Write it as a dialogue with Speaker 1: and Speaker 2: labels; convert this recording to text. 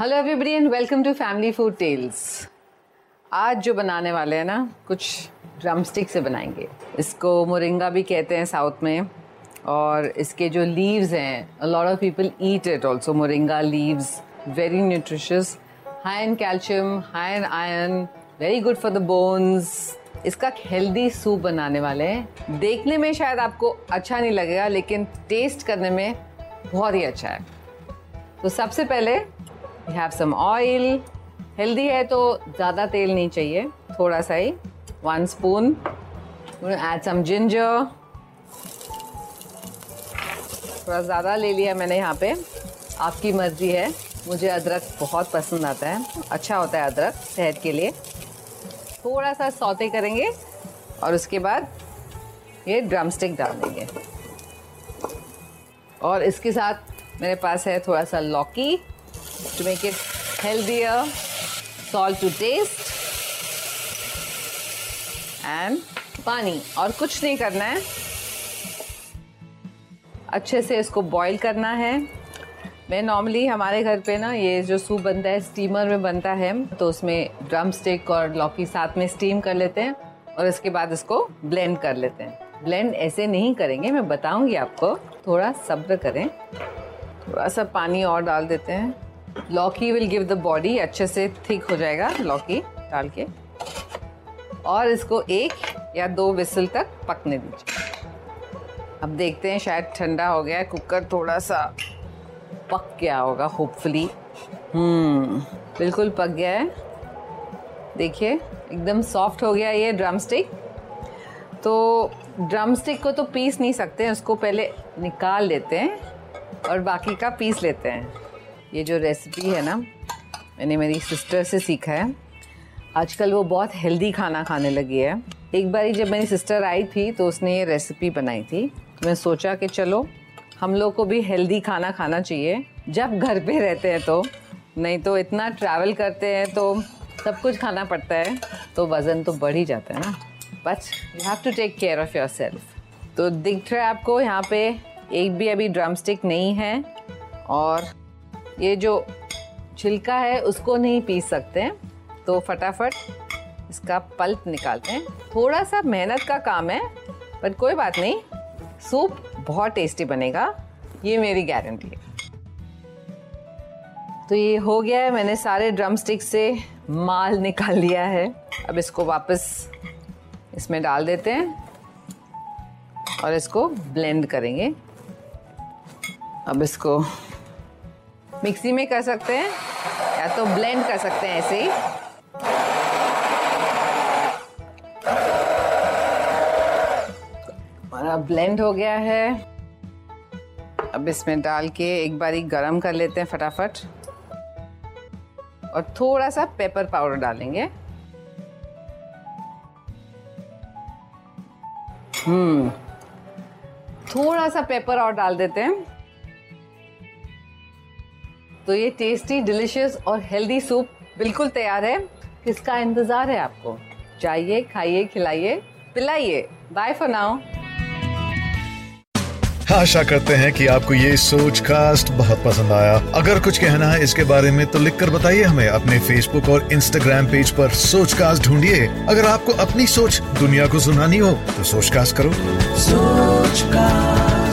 Speaker 1: Hello everybody and welcome to family food tales आज जो बनाने वाले हैं ना, कुछ ड्रम स्टिक से बनाएँगे। इसको मोरिंगा भी कहते हैं साउथ में, और इसके जो लीव्स हैं lot of people eat it also moringa leaves very nutritious high in calcium high in iron very good for the bones इसका हेल्दी सूप बनाने वाले हैं। देखने में शायद आपको अच्छा नहीं लगेगा, लेकिन टेस्ट करने में बहुत ही अच्छा है। तो सबसे पहले we have some oil healthy है तो ज़्यादा तेल नहीं चाहिए, थोड़ा सा ही one spoon add some ginger थोड़ा ज़्यादा ले लिया मैंने यहाँ पे। आपकी मर्ज़ी है। मुझे अदरक बहुत पसंद आता है। अच्छा होता है अदरक सेहत के लिए। थोड़ा सा सौते करेंगे और उसके बाद ये ड्रम स्टिक डाल देंगे और इसके साथ मेरे पास है थोड़ा सा लौकी। To make it healthier, salt to taste and पानी और कुछ नहीं करना है। अच्छे से इसको बॉईल करना है। मैं नॉर्मली हमारे घर पे ना ये जो सूप बनता है स्टीमर में बनता है तो उसमें ड्रम स्टिक और लौकी साथ में स्टीम कर लेते हैं और इसके बाद इसको ब्लेंड कर लेते हैं। ब्लेंड ऐसे नहीं करेंगे मैं बताऊँगी आपको। थोड़ा सब्र करें। थोड़ा सा पानी और डाल देते हैं। लौकी विल गिव द बॉडी अच्छे से थिक हो जाएगा लौकी डाल के। और इसको एक या दो विसल तक पकने दीजिए। अब देखते हैं, शायद ठंडा हो गया है, कुकर थोड़ा सा पक गया होगा होपफुली हम्म बिल्कुल पक गया है। देखिए, एकदम सॉफ्ट हो गया ये ड्रम स्टिक तो ड्रम स्टिक को तो पीस नहीं सकते हैं उसको पहले निकाल लेते हैं और बाकी का पीस लेते हैं। ये जो रेसिपी है ना, मैंने मेरी सिस्टर से सीखा है। आजकल वो बहुत हेल्दी खाना खाने लगी है। एक बार जब मेरी सिस्टर आई थी तो उसने ये रेसिपी बनाई थी। तो मैं सोचा कि चलो, हम लोग को भी हेल्दी खाना खाना चाहिए। जब घर पे रहते हैं तो नहीं तो इतना ट्रैवल करते हैं तो सब कुछ खाना पड़ता है। तो वज़न तो बढ़ ही जाता है ना। But you have to take care of yourself तो दिख रहा है आपको, यहाँ पे एक भी अभी ड्रम स्टिक नहीं है और ये जो छिलका है, उसको नहीं पीस सकते। हैं तो फटाफट इसका पल्प निकालते हैं। थोड़ा सा मेहनत का काम है, पर कोई बात नहीं। सूप बहुत टेस्टी बनेगा, ये मेरी गारंटी है। तो ये हो गया है, मैंने सारे ड्रम स्टिक से माल निकाल लिया है। अब इसको वापस इसमें डाल देते हैं और इसको ब्लेंड करेंगे। अब इसको मिक्सी में कर सकते हैं, या तो ब्लेंड कर सकते हैं ऐसे ही। हमारा ब्लेंड हो गया है। अब इसमें डाल के एक बारी गरम कर लेते हैं फटाफट। और थोड़ा सा पेपर पाउडर डालेंगे। हम्म थोड़ा सा पेपर और डाल देते हैं। तो ये टेस्टी डिलिशियस और हेल्दी सूप बिल्कुल तैयार है। किसका इंतज़ार है आपको? चाहिए खाइए खिलाइए पिलाइए। बाय फॉर नाउ
Speaker 2: आशा करते हैं कि आपको ये सोच कास्ट बहुत पसंद आया। अगर कुछ कहना है इसके बारे में तो लिखकर बताइए हमें अपने फेसबुक और इंस्टाग्राम पेज पर सोच कास्ट ढूंढिए। अगर आपको अपनी सोच दुनिया को सुनानी हो तो सोच कास्ट करो। सोच कास्ट